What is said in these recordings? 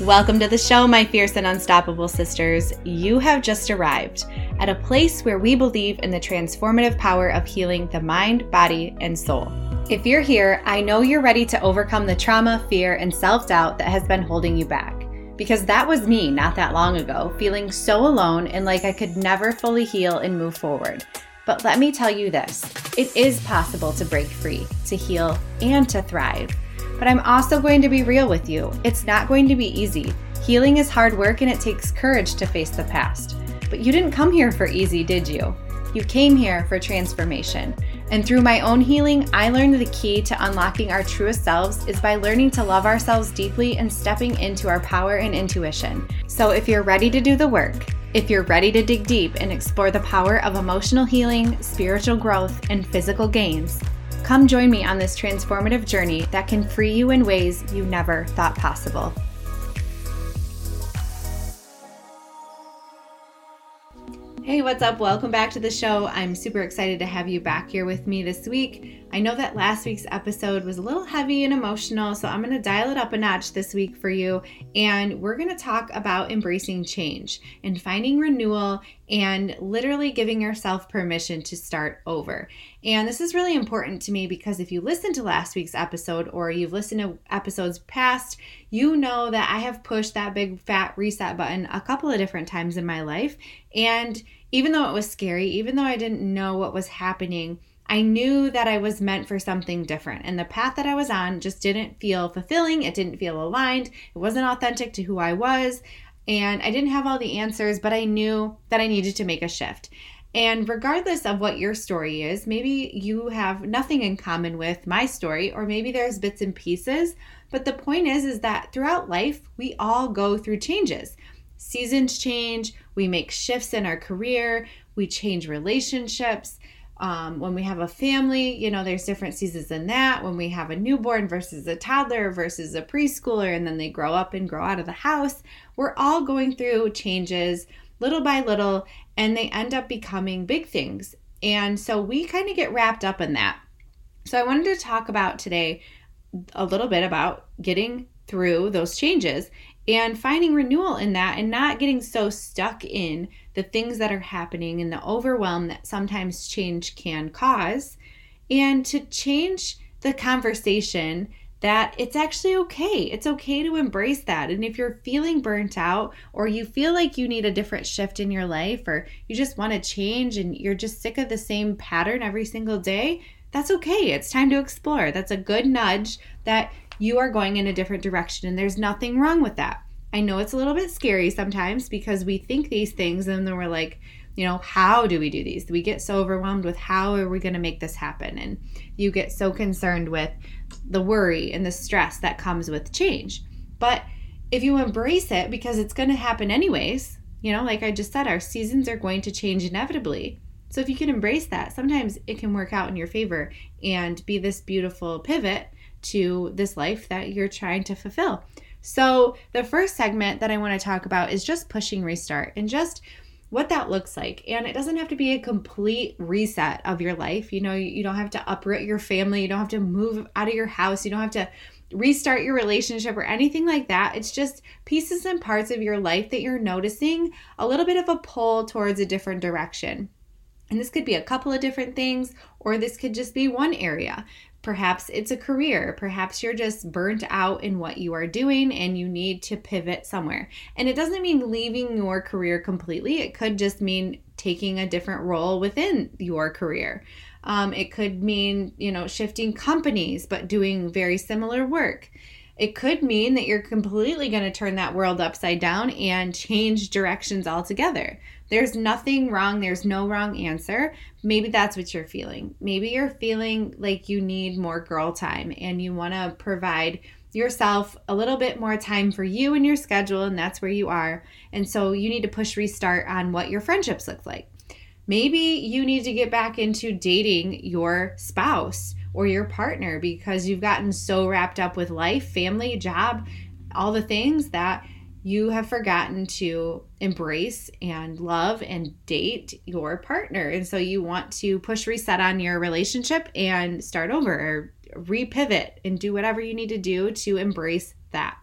Welcome to the show, my fierce and unstoppable sisters. You have just arrived at a place where we believe in the transformative power of healing the mind, body, and soul. If you're here, I know you're ready to overcome the trauma, fear, and self doubt that has been holding you back. Because that was me not that long ago, feeling so alone and like I could never fully heal and move forward. But let me tell you this it is possible to break free, to heal, and to thrive. But I'm also going to be real with you. It's not going to be easy. Healing is hard work and it takes courage to face the past. But you didn't come here for easy, did you? You came here for transformation. And through my own healing, I learned the key to unlocking our truest selves is by learning to love ourselves deeply and stepping into our power and intuition. So if you're ready to do the work, if you're ready to dig deep and explore the power of emotional healing, spiritual growth, and physical gains, Come join me on this transformative journey that can free you in ways you never thought possible. Hey, what's up? Welcome back to the show. I'm super excited to have you back here with me this week. I know that last week's episode was a little heavy and emotional, so I'm going to dial it up a notch this week for you. And we're going to talk about embracing change and finding renewal and literally giving yourself permission to start over. And this is really important to me because if you listen to last week's episode or you've listened to episodes past, you know that I have pushed that big fat reset button a couple of different times in my life. And even though it was scary, even though I didn't know what was happening, I knew that I was meant for something different. And the path that I was on just didn't feel fulfilling. It didn't feel aligned. It wasn't authentic to who I was. And I didn't have all the answers, but I knew that I needed to make a shift. And regardless of what your story is, maybe you have nothing in common with my story, or maybe there's bits and pieces. But the point is, is that throughout life, we all go through changes. Seasons change, we make shifts in our career, we change relationships. Um, when we have a family, you know, there's different seasons in that. When we have a newborn versus a toddler versus a preschooler, and then they grow up and grow out of the house, we're all going through changes little by little, and they end up becoming big things. And so we kind of get wrapped up in that. So I wanted to talk about today a little bit about getting through those changes and finding renewal in that and not getting so stuck in the things that are happening and the overwhelm that sometimes change can cause and to change the conversation that it's actually okay. It's okay to embrace that. And if you're feeling burnt out or you feel like you need a different shift in your life or you just want to change and you're just sick of the same pattern every single day, that's okay. It's time to explore. That's a good nudge that you are going in a different direction and there's nothing wrong with that. I know it's a little bit scary sometimes because we think these things and then we're like, you know, how do we do these? We get so overwhelmed with how are we going to make this happen? And you get so concerned with the worry and the stress that comes with change. But if you embrace it because it's going to happen anyways, you know, like I just said, our seasons are going to change inevitably. So if you can embrace that, sometimes it can work out in your favor and be this beautiful pivot to this life that you're trying to fulfill. So, the first segment that I want to talk about is just pushing restart and just what that looks like. And it doesn't have to be a complete reset of your life. You know, you don't have to uproot your family, you don't have to move out of your house, you don't have to restart your relationship or anything like that. It's just pieces and parts of your life that you're noticing a little bit of a pull towards a different direction. And this could be a couple of different things, or this could just be one area. Perhaps it's a career. Perhaps you're just burnt out in what you are doing and you need to pivot somewhere. And it doesn't mean leaving your career completely, it could just mean taking a different role within your career. Um, it could mean, you know, shifting companies but doing very similar work. It could mean that you're completely going to turn that world upside down and change directions altogether. There's nothing wrong, there's no wrong answer. Maybe that's what you're feeling. Maybe you're feeling like you need more girl time and you want to provide yourself a little bit more time for you and your schedule, and that's where you are. And so you need to push restart on what your friendships look like. Maybe you need to get back into dating your spouse or your partner because you've gotten so wrapped up with life, family, job, all the things that you have forgotten to embrace and love and date your partner. And so you want to push reset on your relationship and start over or repivot and do whatever you need to do to embrace that.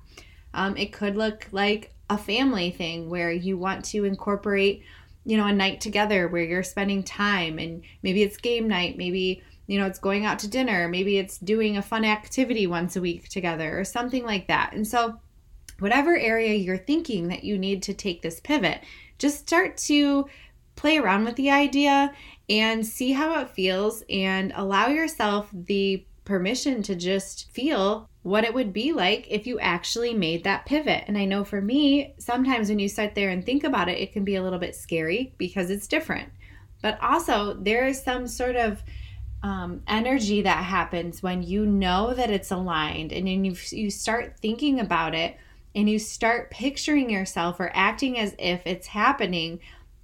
Um, it could look like a family thing where you want to incorporate, you know, a night together where you're spending time and maybe it's game night, maybe you know, it's going out to dinner, maybe it's doing a fun activity once a week together or something like that. And so, whatever area you're thinking that you need to take this pivot, just start to play around with the idea and see how it feels and allow yourself the permission to just feel what it would be like if you actually made that pivot. And I know for me, sometimes when you sit there and think about it, it can be a little bit scary because it's different. But also, there is some sort of um, energy that happens when you know that it's aligned and then you, you start thinking about it and you start picturing yourself or acting as if it's happening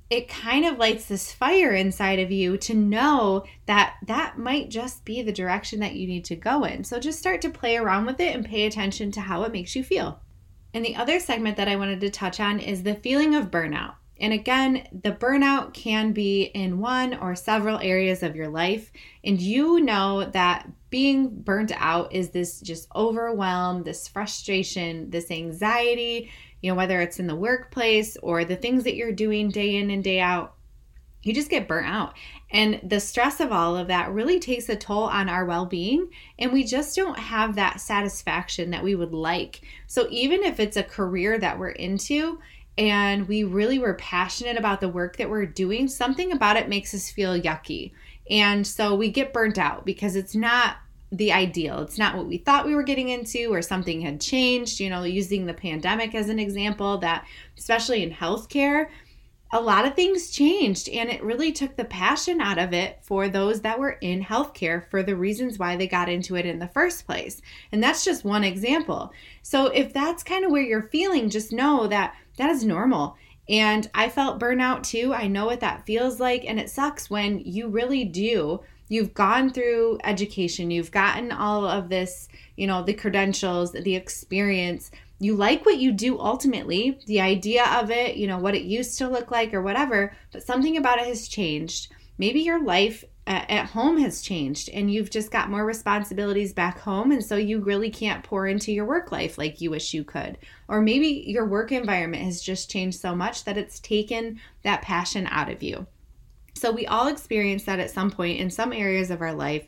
it kind of lights this fire inside of you to know that that might just be the direction that you need to go in. So just start to play around with it and pay attention to how it makes you feel. And the other segment that I wanted to touch on is the feeling of burnout. And again, the burnout can be in one or several areas of your life. And you know that being burnt out is this just overwhelm, this frustration, this anxiety, you know, whether it's in the workplace or the things that you're doing day in and day out. You just get burnt out. And the stress of all of that really takes a toll on our well being. And we just don't have that satisfaction that we would like. So, even if it's a career that we're into, and we really were passionate about the work that we're doing, something about it makes us feel yucky. And so we get burnt out because it's not the ideal. It's not what we thought we were getting into, or something had changed. You know, using the pandemic as an example, that especially in healthcare, a lot of things changed and it really took the passion out of it for those that were in healthcare for the reasons why they got into it in the first place. And that's just one example. So if that's kind of where you're feeling, just know that that is normal. And I felt burnout too. I know what that feels like. And it sucks when you really do. You've gone through education, you've gotten all of this, you know, the credentials, the experience. You like what you do ultimately, the idea of it, you know, what it used to look like or whatever, but something about it has changed. Maybe your life at home has changed and you've just got more responsibilities back home. And so you really can't pour into your work life like you wish you could. Or maybe your work environment has just changed so much that it's taken that passion out of you. So we all experience that at some point in some areas of our life.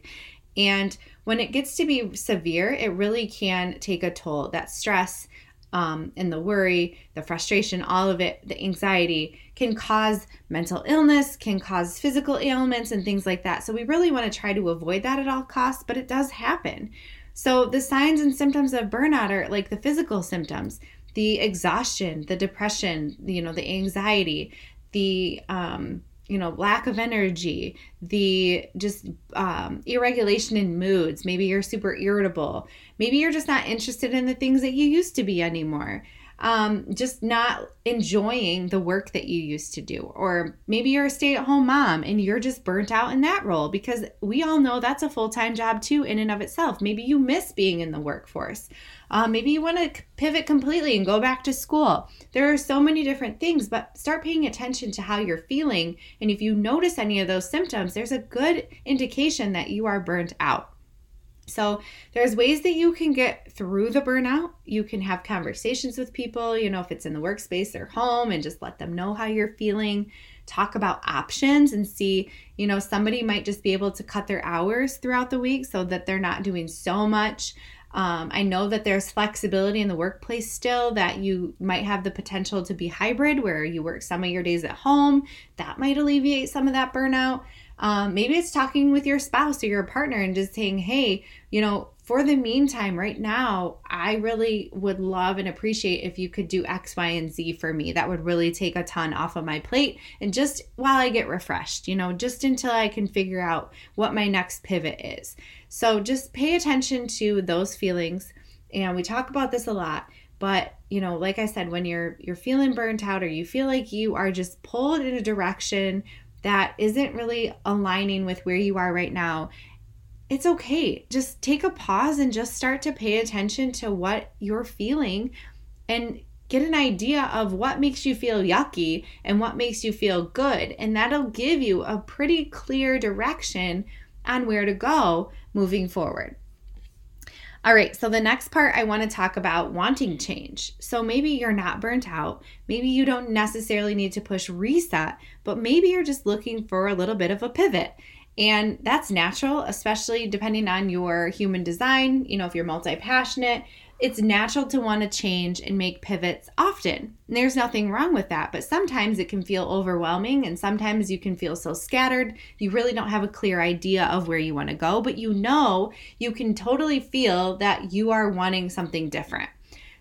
And when it gets to be severe it really can take a toll. That stress um, and the worry, the frustration, all of it, the anxiety can cause mental illness, can cause physical ailments, and things like that. So we really want to try to avoid that at all costs, but it does happen. So the signs and symptoms of burnout are like the physical symptoms, the exhaustion, the depression, you know, the anxiety, the um, you know lack of energy the just um, irregulation in moods maybe you're super irritable maybe you're just not interested in the things that you used to be anymore um, just not enjoying the work that you used to do. Or maybe you're a stay at home mom and you're just burnt out in that role because we all know that's a full time job too, in and of itself. Maybe you miss being in the workforce. Uh, maybe you want to pivot completely and go back to school. There are so many different things, but start paying attention to how you're feeling. And if you notice any of those symptoms, there's a good indication that you are burnt out. So there's ways that you can get through the burnout. You can have conversations with people, you know, if it's in the workspace or home and just let them know how you're feeling. Talk about options and see, you know, somebody might just be able to cut their hours throughout the week so that they're not doing so much. Um, I know that there's flexibility in the workplace still, that you might have the potential to be hybrid where you work some of your days at home. That might alleviate some of that burnout. Um, maybe it's talking with your spouse or your partner and just saying, hey, you know, for the meantime, right now, I really would love and appreciate if you could do X, Y, and Z for me. That would really take a ton off of my plate. And just while I get refreshed, you know, just until I can figure out what my next pivot is. So just pay attention to those feelings. And we talk about this a lot but you know like i said when you're you're feeling burnt out or you feel like you are just pulled in a direction that isn't really aligning with where you are right now, it's okay. Just take a pause and just start to pay attention to what you're feeling and get an idea of what makes you feel yucky and what makes you feel good. And that'll give you a pretty clear direction on where to go moving forward. All right, so the next part I want to talk about wanting change. So maybe you're not burnt out. Maybe you don't necessarily need to push reset, but maybe you're just looking for a little bit of a pivot. And that's natural, especially depending on your human design. You know, if you're multi passionate, it's natural to want to change and make pivots often. And there's nothing wrong with that, but sometimes it can feel overwhelming and sometimes you can feel so scattered, you really don't have a clear idea of where you want to go, but you know you can totally feel that you are wanting something different.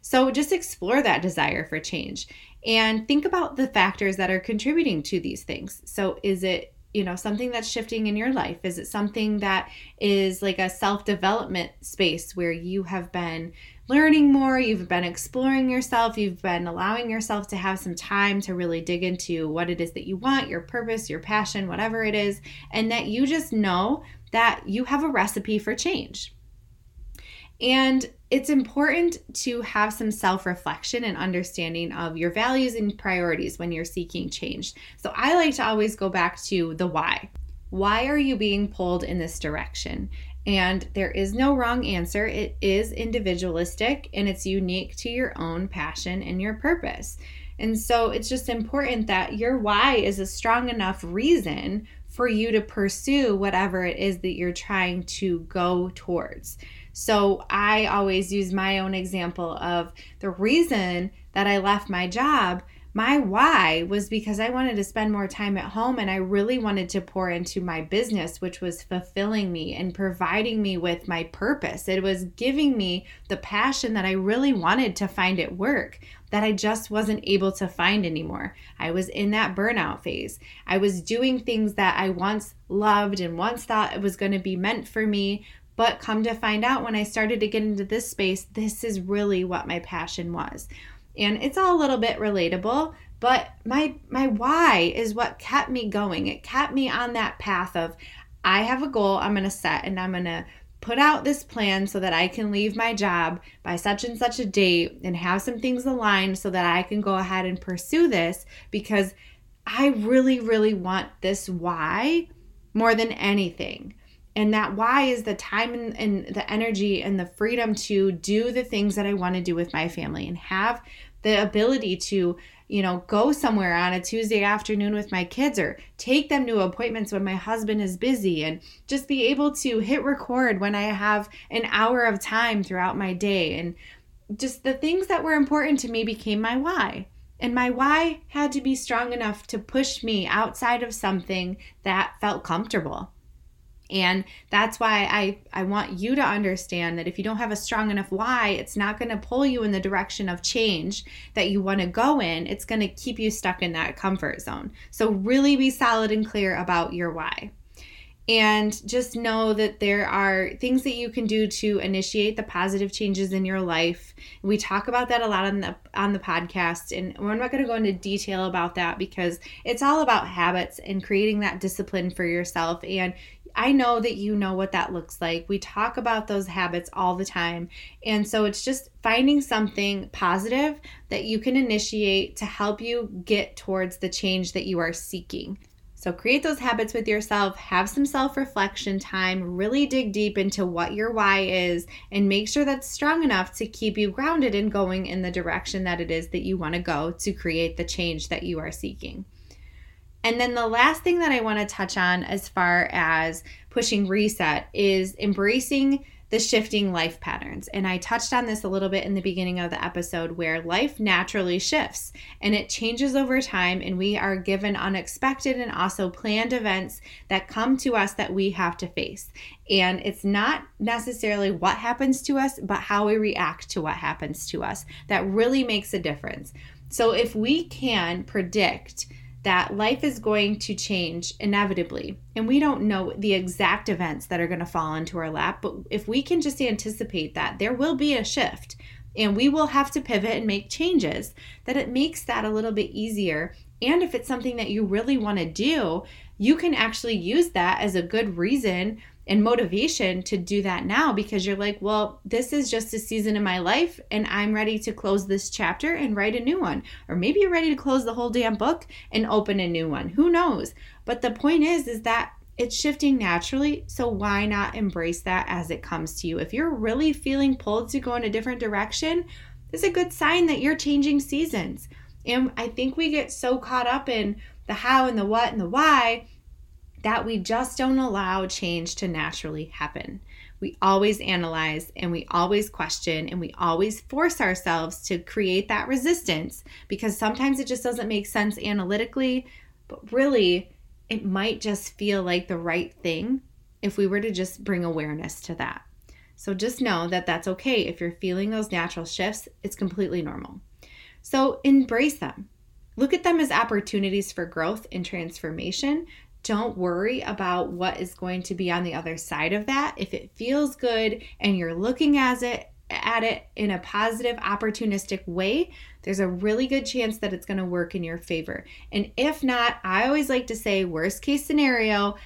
So just explore that desire for change and think about the factors that are contributing to these things. So is it you know something that's shifting in your life is it something that is like a self-development space where you have been learning more, you've been exploring yourself, you've been allowing yourself to have some time to really dig into what it is that you want, your purpose, your passion, whatever it is, and that you just know that you have a recipe for change. And it's important to have some self reflection and understanding of your values and priorities when you're seeking change. So I like to always go back to the why. Why are you being pulled in this direction? And there is no wrong answer. It is individualistic and it's unique to your own passion and your purpose. And so it's just important that your why is a strong enough reason for you to pursue whatever it is that you're trying to go towards. So I always use my own example of the reason that I left my job my why was because I wanted to spend more time at home and I really wanted to pour into my business, which was fulfilling me and providing me with my purpose. It was giving me the passion that I really wanted to find at work that I just wasn't able to find anymore. I was in that burnout phase. I was doing things that I once loved and once thought it was going to be meant for me. But come to find out, when I started to get into this space, this is really what my passion was and it's all a little bit relatable but my my why is what kept me going. It kept me on that path of i have a goal i'm going to set and i'm going to put out this plan so that i can leave my job by such and such a date and have some things aligned so that i can go ahead and pursue this because i really really want this why more than anything. And that why is the time and, and, the energy and the freedom to do the things that I want to do with my family and have the ability to you know go somewhere on a tuesday afternoon with my kids or take them to appointments when my husband is busy and just be able to hit record when i have an hour of time throughout my day. And just the things that were important to me became my why. And my why had to be strong enough to push me outside of something that felt comfortable and that's why I, I want you to understand that if you don't have a strong enough why, it's not going to pull you in the direction of change that you want to go in. It's going to keep you stuck in that comfort zone. So, really be solid and clear about your why. And just know that there are things that you can do to initiate the positive changes in your life. We talk about that a lot on the on the podcast, and we're not going to go into detail about that because it's all about habits and creating that discipline for yourself. And I know that you know what that looks like. We talk about those habits all the time. And so it's just finding something positive that you can initiate to help you get towards the change that you are seeking. So create those habits with yourself, have some self reflection time, really dig deep into what your why is, and make sure that's strong enough to keep you grounded and going in the direction that it is that you want to go to create the change that you are seeking. And then the last thing that I want to touch on as far as pushing reset is embracing the shifting life patterns. And I touched on this a little bit in the beginning of the episode where life naturally shifts and it changes over time, and we are given unexpected and also planned events that come to us that we have to face. And it's not necessarily what happens to us, but how we react to what happens to us that really makes a difference. So if we can predict, that life is going to change inevitably. And we don't know the exact events that are going to fall into our lap, but if we can just anticipate that there will be a shift and we will have to pivot and make changes, that it makes that a little bit easier. And if it's something that you really want to do, you can actually use that as a good reason and motivation to do that now because you're like, well, this is just a season in my life and I'm ready to close this chapter and write a new one. Or maybe you're ready to close the whole damn book and open a new one. Who knows? But the point is is that It's shifting naturally, so why not embrace that as it comes to you? If you're really feeling pulled to go in a different direction, it's a good sign that you're changing seasons. And I think we get so caught up in the how and the what and the why that we just don't allow change to naturally happen. We always analyze and we always question and we always force ourselves to create that resistance because sometimes it just doesn't make sense analytically, but really it might just feel like the right thing if we were to just bring awareness to that. So just know that that's okay. If you're feeling those natural shifts, it's completely normal. So embrace them. Look at them as opportunities for growth and transformation. Don't worry about what is going to be on the other side of that. If it feels good and you're looking at it at it in a positive, opportunistic way, there's a really good chance that it's going to work in your favor. And if not, I always like to say, worst case scenario,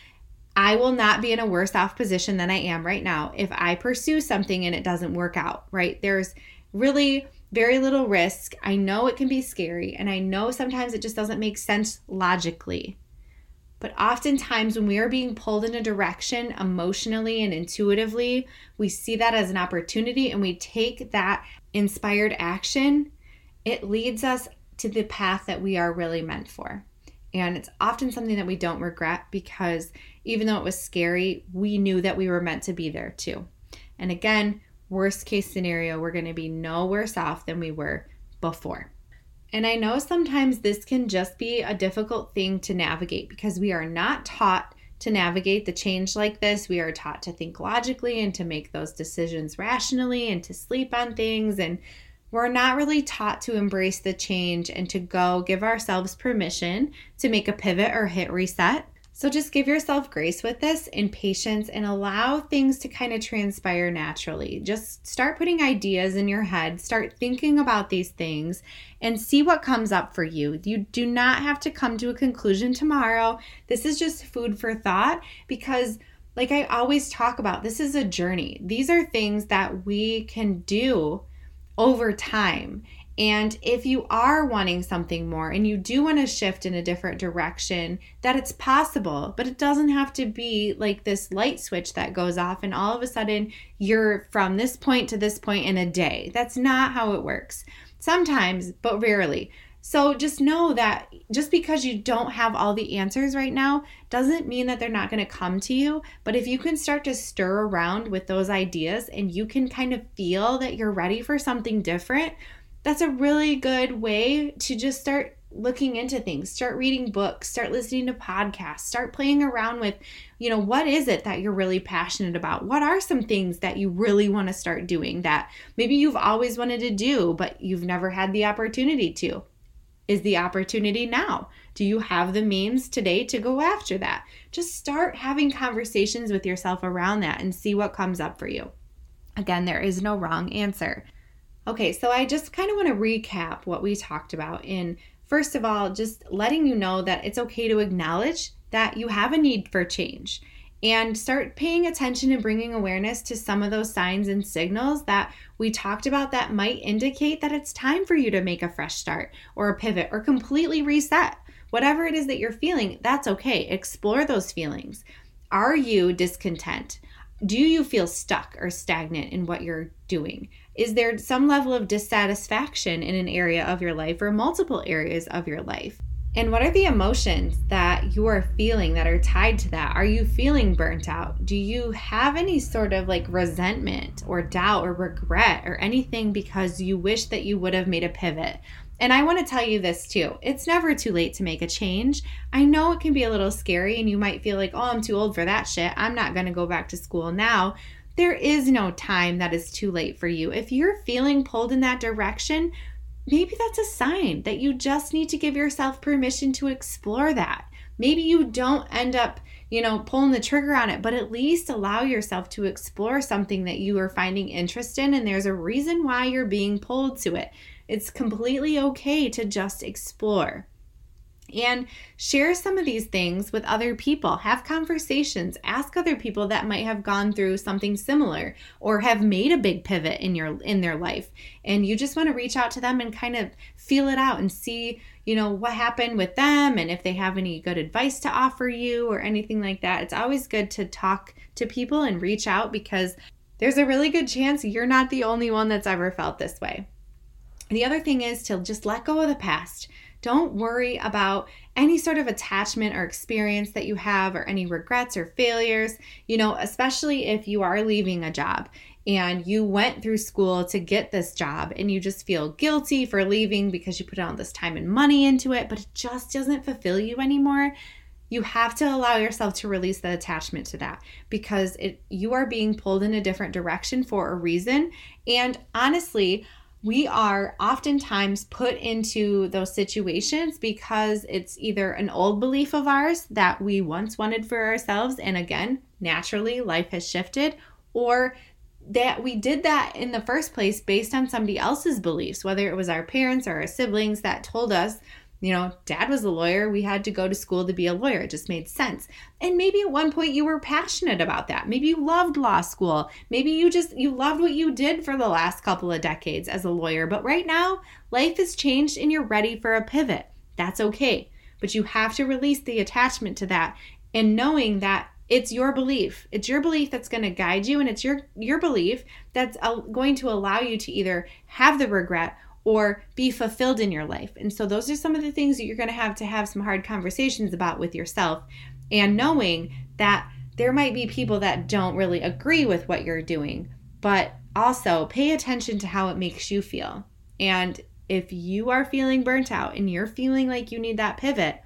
I will not be in a worse off position than I am right now if I pursue something and it doesn't work out, right? There's really very little risk. I know it can be scary, and I know sometimes it just doesn't make sense logically. But oftentimes, when we are being pulled in a direction emotionally and intuitively, we see that as an opportunity and we take that inspired action. It leads us to the path that we are really meant for. And it's often something that we don't regret because even though it was scary, we knew that we were meant to be there too. And again, worst case scenario, we're going to be no worse off than we were before. And I know sometimes this can just be a difficult thing to navigate because we are not taught to navigate the change like this. We are taught to think logically and to make those decisions rationally and to sleep on things. And we're not really taught to embrace the change and to go give ourselves permission to make a pivot or hit reset. So just give yourself grace with this and patience and allow things to kind of transpire naturally. Just start putting ideas in your head, start thinking about these things, and see what comes up for you. You do not have to come to a conclusion tomorrow. This is just food for thought because. Like I always talk about, this is a journey. These are things that we can do over time. And if you are wanting something more and you do want to shift in a different direction, that it's possible, but it doesn't have to be like this light switch that goes off and all of a sudden you're from this point to this point in a day. That's not how it works. Sometimes, but rarely. So just know that just because you don't have all the answers right now doesn't mean that they're not going to come to you. But if you can start to stir around with those ideas and you can kind of feel that you're ready for something different, that's a really good way to just start looking into things start reading books start listening to podcasts start playing around with you know what is it that you're really passionate about? What are some things that you really want to start doing that maybe you've always wanted to do but you've never had the opportunity to? Is the opportunity now? Do you have the means today to go after that? Just start having conversations with yourself around that and see what comes up for you. Again there is no wrong answer Okay, so I just kind of want to recap what we talked about in first of all, just letting you know that it's okay to acknowledge that you have a need for change and start paying attention and bringing awareness to some of those signs and signals that we talked about that might indicate that it's time for you to make a fresh start or a pivot or completely reset. Whatever it is that you're feeling, that's okay. Explore those feelings. Are you discontent? Do you feel stuck or stagnant in what you're doing? Is there some level of dissatisfaction in an area of your life or multiple areas of your life? And what are the emotions that you are feeling that are tied to that? Are you feeling burnt out? Do you have any sort of like resentment or doubt or regret or anything because you wish that you would have made a pivot? And I want to tell you this too. It's never too late to make a change. I know it can be a little scary and you might feel like, oh, I'm too old for that shit. I'm not going to go back to school now. There is no time that is too late for you. If you're feeling pulled in that direction, maybe that's a sign that you just need to give yourself permission to explore that. Maybe you don't end up, you know, pulling the trigger on it, but at least allow yourself to explore something that you are finding interest in and there's a reason why you're being pulled to it. It's completely okay to just explore. and share some of these things with other people. Have conversations. Ask other people that might have gone through something similar or have made a big pivot in your in their life. And you just want to reach out to them and kind of feel it out and see you know what happened with them and if they have any good advice to offer you or anything like that. It's always good to talk to people and reach out because there's a really good chance you're not the only one that's ever felt this way the other thing is to just let go of the past don't worry about any sort of attachment or experience that you have or any regrets or failures, you know, especially if you are leaving a job and you went through school to get this job and you just feel guilty for leaving because you put all this time and money into it, but it just doesn't fulfill you anymore. You have to allow yourself to release the attachment to that because it you are being pulled in a different direction for a reason. And honestly, we are oftentimes put into those situations because it's either an old belief of ours that we once wanted for ourselves, and again, naturally, life has shifted, or that we did that in the first place based on somebody else's beliefs, whether it was our parents or our siblings that told us you know, dad was a lawyer. We had to go to school to be a lawyer. It just made sense. And maybe at one point you were passionate about that. Maybe you loved law school. Maybe you just you loved what you did for the last couple of decades as a lawyer. But right now, life has changed and you're ready for a pivot. That's okay. But you have to release the attachment to that and knowing that it's your belief. It's your belief that's going to guide you and it's your your belief that's going to allow you to either have the regret or be fulfilled in your life. And so those are some of the things that you're going to have to have some hard conversations about with yourself and knowing that there might be people that don't really agree with what you're doing, but also pay attention to how it makes you feel. And if you are feeling burnt out and you're feeling like you need that pivot,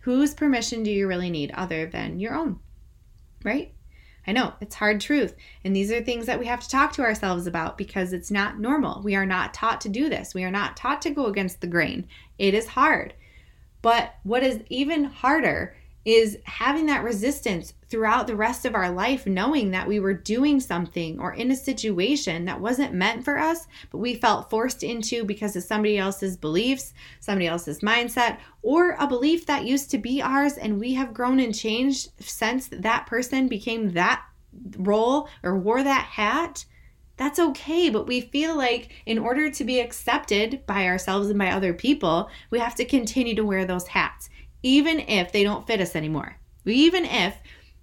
whose permission do you really need other than your own? Right? I know it's hard truth. And these are things that we have to talk to ourselves about because it's not normal. We are not taught to do this. We are not taught to go against the grain. It is hard. But what is even harder is having that resistance throughout the rest of our life, knowing that we were doing something or in a situation that wasn't meant for us, but we felt forced into because of somebody else's beliefs, somebody else's mindset, or a belief that used to be ours and we have grown and changed since that person became that role or wore that hat. That's okay, but we feel like in order to be accepted by ourselves and by other people, we have to continue to wear those hats even if they don't fit us anymore. Even if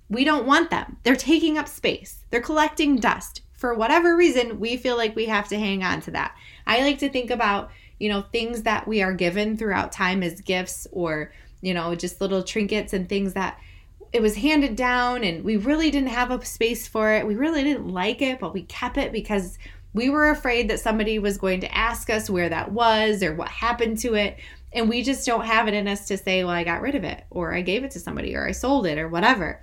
we don't want them, they're taking up space, they're collecting dust. For whatever reason, we feel like we have to hang on to that. I like to think about, you know, things that we are given throughout time as gifts or, you know, just little trinkets and things that it was handed down and we really didn't have a space for it. We really didn't like it, but we kept it because we were afraid that somebody was going to ask us where that was or what happened to it. And we just don't have it in us to say, well, I got rid of it, or I gave it to somebody, or I sold it, or whatever.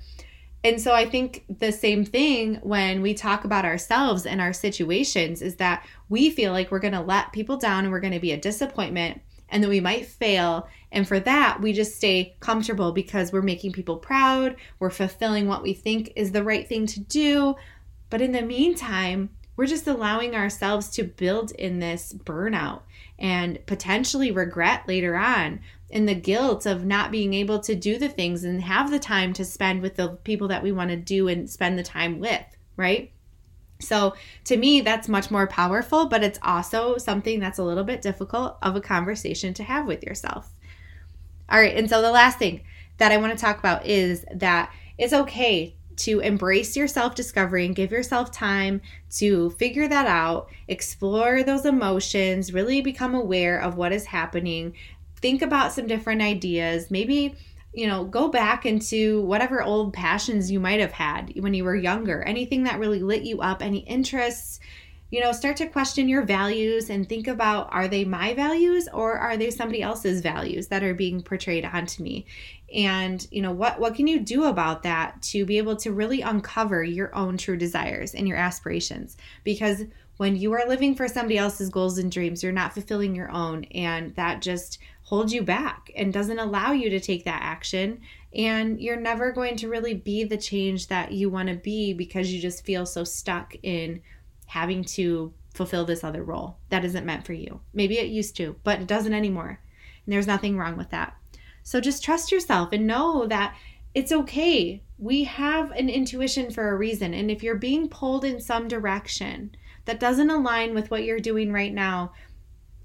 And so I think the same thing when we talk about ourselves and our situations is that we feel like we're going to let people down and we're going to be a disappointment and that we might fail. And for that, we just stay comfortable because we're making people proud, we're fulfilling what we think is the right thing to do. But in the meantime, we're just allowing ourselves to build in this burnout and potentially regret later on and the guilt of not being able to do the things and have the time to spend with the people that we want to do and spend the time with, right? So, to me, that's much more powerful, but it's also something that's a little bit difficult of a conversation to have with yourself. All right, and so the last thing that I want to talk about is that it's okay to embrace your self discovery and give yourself time to figure that out, explore those emotions, really become aware of what is happening, think about some different ideas, maybe you know, go back into whatever old passions you might have had when you were younger, anything that really lit you up, any interests, you know, start to question your values and think about are they my values or are they somebody else's values that are being portrayed onto me? And, you know, what what can you do about that to be able to really uncover your own true desires and your aspirations? Because when you are living for somebody else's goals and dreams, you're not fulfilling your own and that just holds you back and doesn't allow you to take that action and you're never going to really be the change that you want to be because you just feel so stuck in having to fulfill this other role that isn't meant for you. Maybe it used to, but it doesn't anymore. And there's nothing wrong with that. So just trust yourself and know that it's okay. We have an intuition for a reason. And if you're being pulled in some direction that doesn't align with what you're doing right now,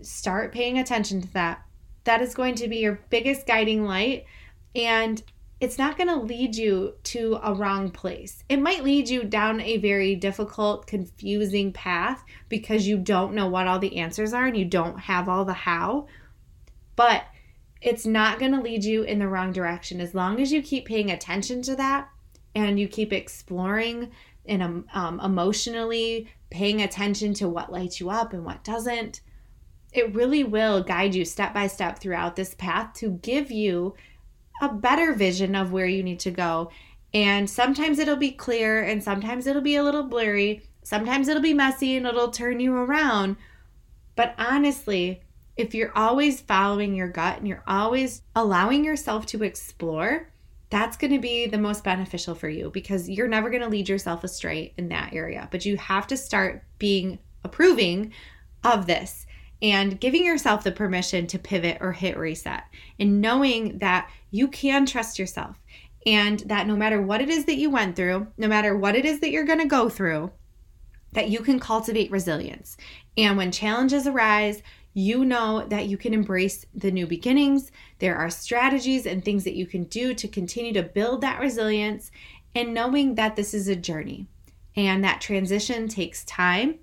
start paying attention to that. That is going to be your biggest guiding light. And it's not going to lead you to a wrong place. It might lead you down a very difficult, confusing path because you don't know what all the answers are and you don't have all the how. But it's not going to lead you in the wrong direction as long as you keep paying attention to that and you keep exploring and um, um emotionally paying attention to what lights you up and what doesn't. It really will guide you step by step throughout this path to give you a better vision of where you need to go. And sometimes it'll be clear and sometimes it'll be a little blurry. Sometimes it'll be messy and it'll turn you around. But honestly, if you're always following your gut and you're always allowing yourself to explore, that's going to be the most beneficial for you because you're never going to lead yourself astray in that area. But you have to start being approving of this and giving yourself the permission to pivot or hit reset and knowing that you can trust yourself and that no matter what it is that you went through, no matter what it is that you're going to go through, that you can cultivate resilience. And when challenges arise, you know that you can embrace the new beginnings. There are strategies and things that you can do to continue to build that resilience, and knowing that this is a journey and that transition takes time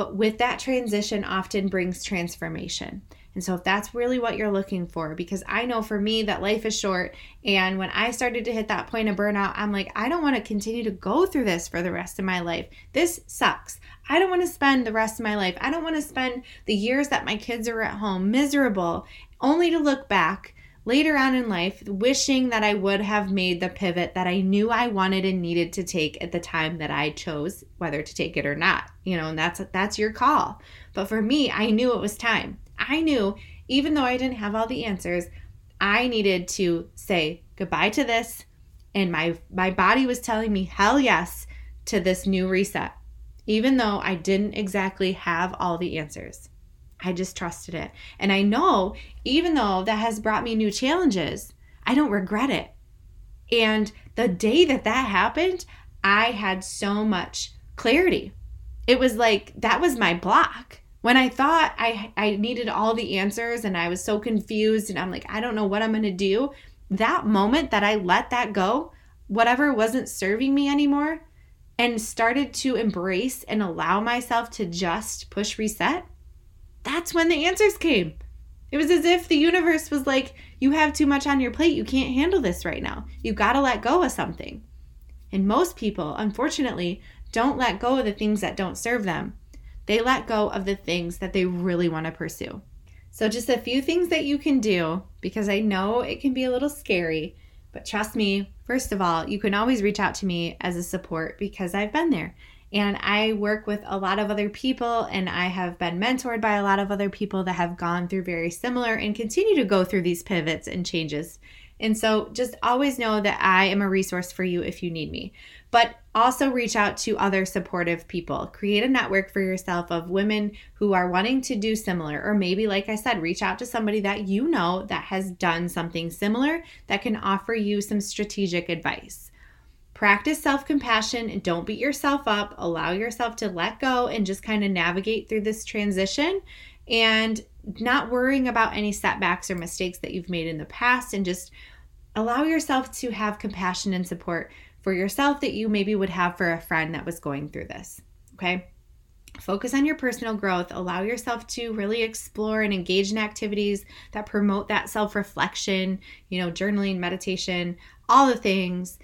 but with that transition often brings transformation. And so, if that's really what you're looking for, because I know for me that life is short. And when I started to hit that point of burnout, I'm like, I don't want to continue to go through this for the rest of my life. This sucks. I don't want to spend the rest of my life. I don't want to spend the years that my kids are at home miserable, only to look back later on in life wishing that I would have made the pivot that I knew I wanted and needed to take at the time that I chose whether to take it or not. You know, and that's that's your call. But for me, I knew it was time. I knew even though I didn't have all the answers, I needed to say goodbye to this and my my body was telling me hell yes to this new reset even though I didn't exactly have all the answers. I just trusted it. And I know, even though that has brought me new challenges, I don't regret it. And the day that that happened, I had so much clarity. It was like that was my block. When I thought I, I needed all the answers and I was so confused and I'm like, I don't know what I'm going to do, that moment that I let that go, whatever wasn't serving me anymore, and started to embrace and allow myself to just push reset, that's when the answers came. It was as if the universe was like, You have too much on your plate. You can't handle this right now. You got to let go of something. And most people, unfortunately, don't let go of the things that don't serve them. They let go of the things that they really want to pursue. So, just a few things that you can do because I know it can be a little scary, but trust me, first of all, you can always reach out to me as a support because I've been there. And I work with a lot of other people, and I have been mentored by a lot of other people that have gone through very similar and continue to go through these pivots and changes. And so just always know that I am a resource for you if you need me. But also reach out to other supportive people. Create a network for yourself of women who are wanting to do similar. Or maybe, like I said, reach out to somebody that you know that has done something similar that can offer you some strategic advice. Practice self compassion and don't beat yourself up. Allow yourself to let go and just kind of navigate through this transition and not worrying about any setbacks or mistakes that you've made in the past and just allow yourself to have compassion and support for yourself that you maybe would have for a friend that was going through this. Okay. Focus on your personal growth. Allow yourself to really explore and engage in activities that promote that self reflection, you know, journaling, meditation, all the things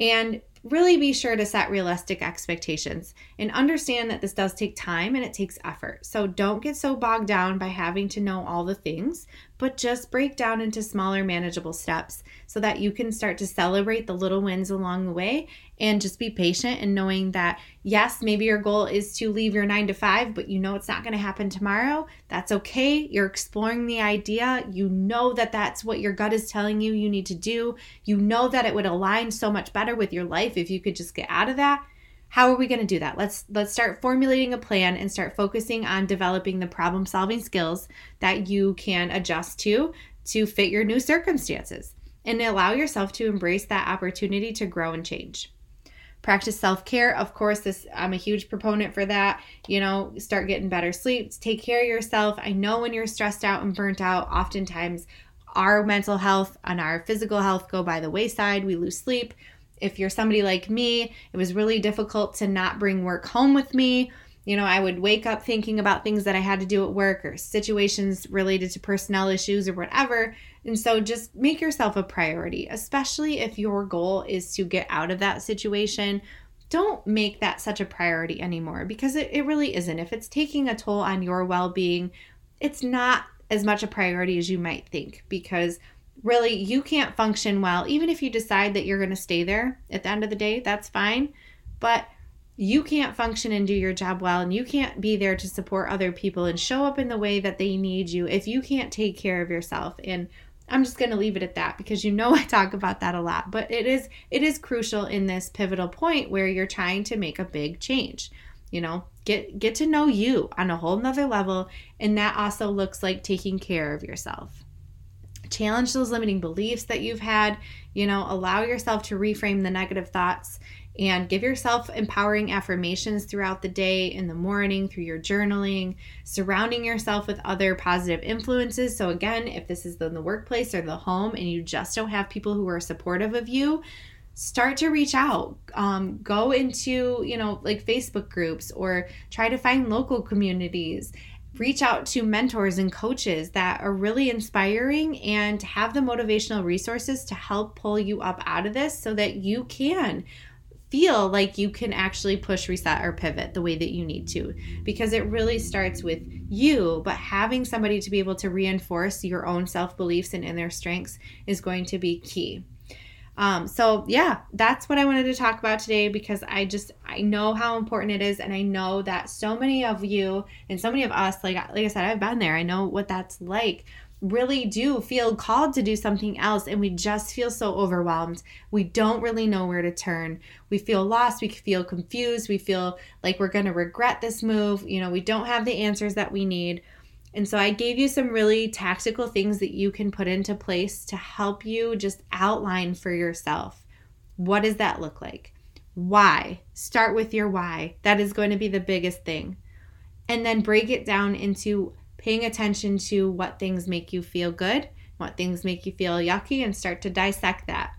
and really be sure to set realistic expectations and understand that this does take time and it takes effort. So don't get so bogged down by having to know all the things, but just break down into smaller, manageable steps so that you can start to celebrate the little wins along the way and just be patient and knowing that, yes, maybe your goal is to leave your nine to five, but you know it's not going to happen tomorrow. That's okay. You're exploring the idea. You know that that's what your gut is telling you you need to do. You know that it would align so much better with your life if you could just get out of that how are we going to do that? Let's let's start formulating a plan and start focusing on developing the problem solving skills that you can adjust to to fit your new circumstances and allow yourself to embrace that opportunity to grow and change. Practice self-care of course this i'm a huge proponent for that. You know start getting better sleep take care of yourself. I know when you're stressed out and burnt out oftentimes our mental health and our physical health go by the wayside. We lose sleep if you're somebody like me it was really difficult to not bring work home with me you know, I would wake up thinking about things that I had to do at work or situations related to personnel issues or whatever. And so just make yourself a priority, especially if your goal is to get out of that situation. Don't make that such a priority anymore because it, it really isn't. If it's taking a toll on your well being, it's not as much a priority as you might think because really you can't function well, even if you decide that you're going to stay there at the end of the day, that's fine. But you can't function and do your job well and you can't be there to support other people and show up in the way that they need you if you can't take care of yourself. And I'm just going to leave it at that because you know I talk about that a lot. But it is it is crucial in this pivotal point where you're trying to make a big change you know? Get get to know you on a whole nother level and that also looks like taking care of yourself challenge those limiting beliefs that you've had you know allow yourself to reframe the negative thoughts and give yourself empowering affirmations throughout the day, in the morning, through your journaling, surrounding yourself with other positive influences. So, again, if this is in the workplace or the home and you just don't have people who are supportive of you, start to reach out um, go into you know like facebook groups or try to find local communities reach out to mentors and coaches that are really inspiring and have the motivational resources to help pull you up out of this so that you can feel like you can actually push reset or pivot the way that you need to. Because it really starts with you but having somebody to be able to reinforce your own self-beliefs and inner strengths is going to be key um, so yeah that's what i wanted to talk about today because i just i know how important it is and i know that so many of you and so many of us like like i said i've been there i know what that's like really do feel called to do something else and we just feel so overwhelmed. We don't really know where to turn. We feel lost, we feel confused, we feel like we're going to regret this move. You know, we don't have the answers that we need. And so I gave you some really tactical things that you can put into place to help you just outline for yourself. What does that look like? Why? Start with your why. That is going to be the biggest thing. And then break it down into paying attention to what things make you feel good, what things make you feel yucky, and start to dissect that.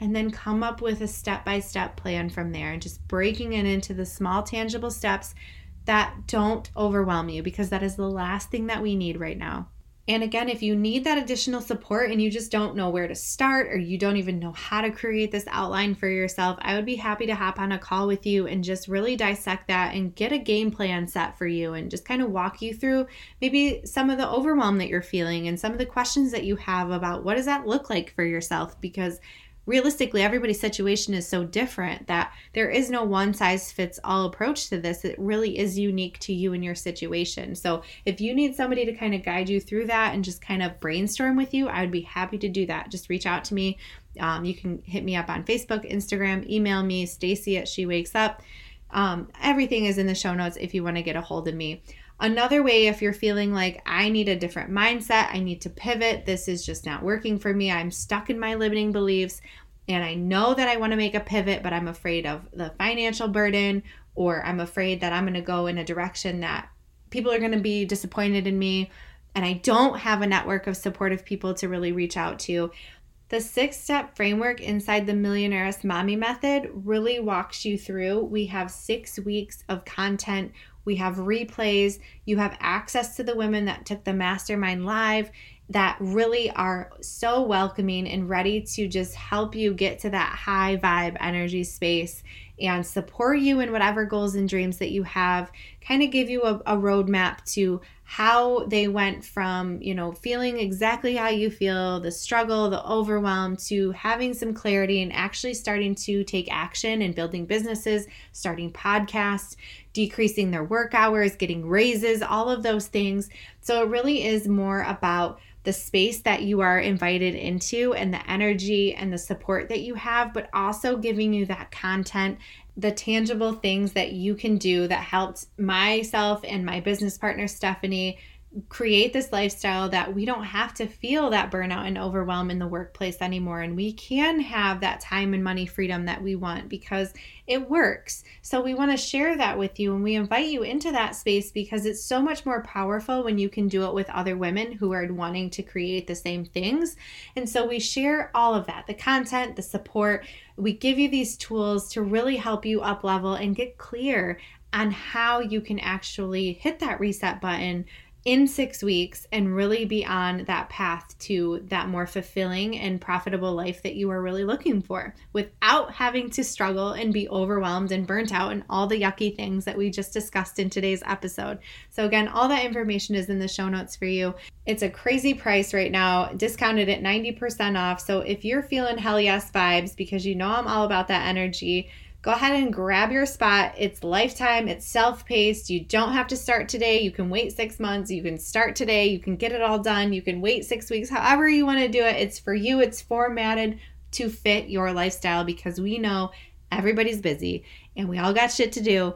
And then come up with a step by step plan from there and just breaking it into the small, tangible steps that don't overwhelm you because that is the last thing that we need right now. And again, if you need that additional support and you just don't know where to start or you don't even know how to create this outline for yourself, I would be happy to hop on a call with you and just really dissect that and get a game plan set for you and just kind of walk you through maybe some of the overwhelm that you're feeling and some of the questions that you have about what does that look like for yourself because realistically everybody's situation is so different that there is no one size fits all approach to this. It really is unique to you and your situation. So if you need somebody to kind of guide you through that and just kind of brainstorm with you i would be happy to do that. Just reach out to me. Um, you can hit me up on facebook instagram email me stacy at she wakes up. Um, everything is in the show notes if you want to get a hold of me Another way, if you're feeling like I need a different mindset, I need to pivot, this is just not working for me, I'm stuck in my limiting beliefs, and I know that I want to make a pivot, but I'm afraid of the financial burden, or I'm afraid that I'm going to go in a direction that people are going to be disappointed in me, and I don't have a network of supportive people to really reach out to. The six step framework inside the Millionaires Mommy Method really walks you through. We have six weeks of content we have replays. You have access to the women that took the mastermind live that really are so welcoming and ready to just help you get to that high vibe energy space and support you in whatever goals and dreams that you have. Kind of give you a, a roadmap to how they went from, you know, feeling exactly how you feel, the struggle, the overwhelm, to having some clarity and actually starting to take action and building businesses, starting podcasts, decreasing their work hours, getting raises, all of those things. So it really is more about the space that you are invited into and the energy and the support that you have, but also giving you that content the tangible things that you can do that helped myself and my business partner Stephanie create this lifestyle that we don't have to feel that burnout and overwhelm in the workplace anymore. And we can have that time and money freedom that we want because it works. So we want to share that with you and we invite you into that space because it's so much more powerful when you can do it with other women who are wanting to create the same things. And so we share all of that the content, the support. We give you these tools to really help you up level and get clear on how you can actually hit that reset button in six weeks and really be on that path to that more fulfilling and profitable life that you are really looking for without having to struggle and be overwhelmed and burnt out and all the yucky things that we just discussed in today's episode. So, again, all that information is in the show notes for you. It's a crazy price right now, discounted at 90% off. So, if you're feeling hell yes vibes because you know I'm all about that energy, go ahead and grab your spot. It's lifetime, it's self paced. You don't have to start today. You can wait six months. You can start today. You can get it all done. You can wait six weeks, however you want to do it. It's for you, it's formatted to fit your lifestyle because we know everybody's busy and we all got shit to do.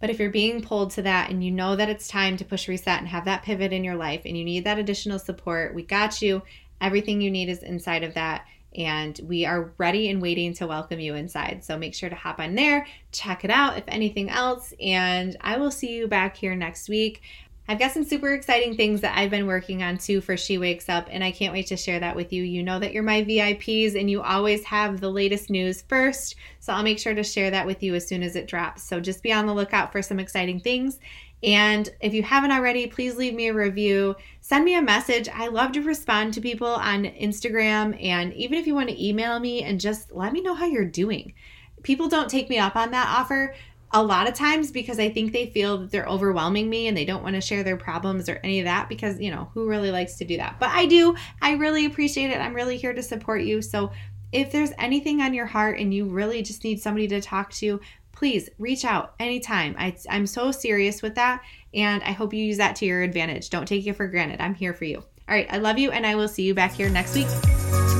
But if you're being pulled to that and you know that it's time to push reset and have that pivot in your life and you need that additional support, we got you. Everything you need is inside of that and we are ready and waiting to welcome you inside. So make sure to hop on there, check it out if anything else, and I will see you back here next week. I've got some super exciting things that I've been working on too for She Wakes Up, and I can't wait to share that with you. You know that you're my VIPs and you always have the latest news first, so I'll make sure to share that with you as soon as it drops. So just be on the lookout for some exciting things. And if you haven't already, please leave me a review. Send me a message. I love to respond to people on Instagram. And even if you want to email me and just let me know how you're doing. People don't take me up on that offer a lot of times because I think they feel that they're overwhelming me and they don't want to share their problems or any of that because, you know, who really likes to do that? But I do. I really appreciate it. I'm really here to support you. So if there's anything on your heart and you really just need somebody to talk to, please reach out anytime. I, I'm so serious with that, and I hope you use that to your advantage. Don't take it for granted. I'm here for you. All right, I love you, and I will see you back here next week.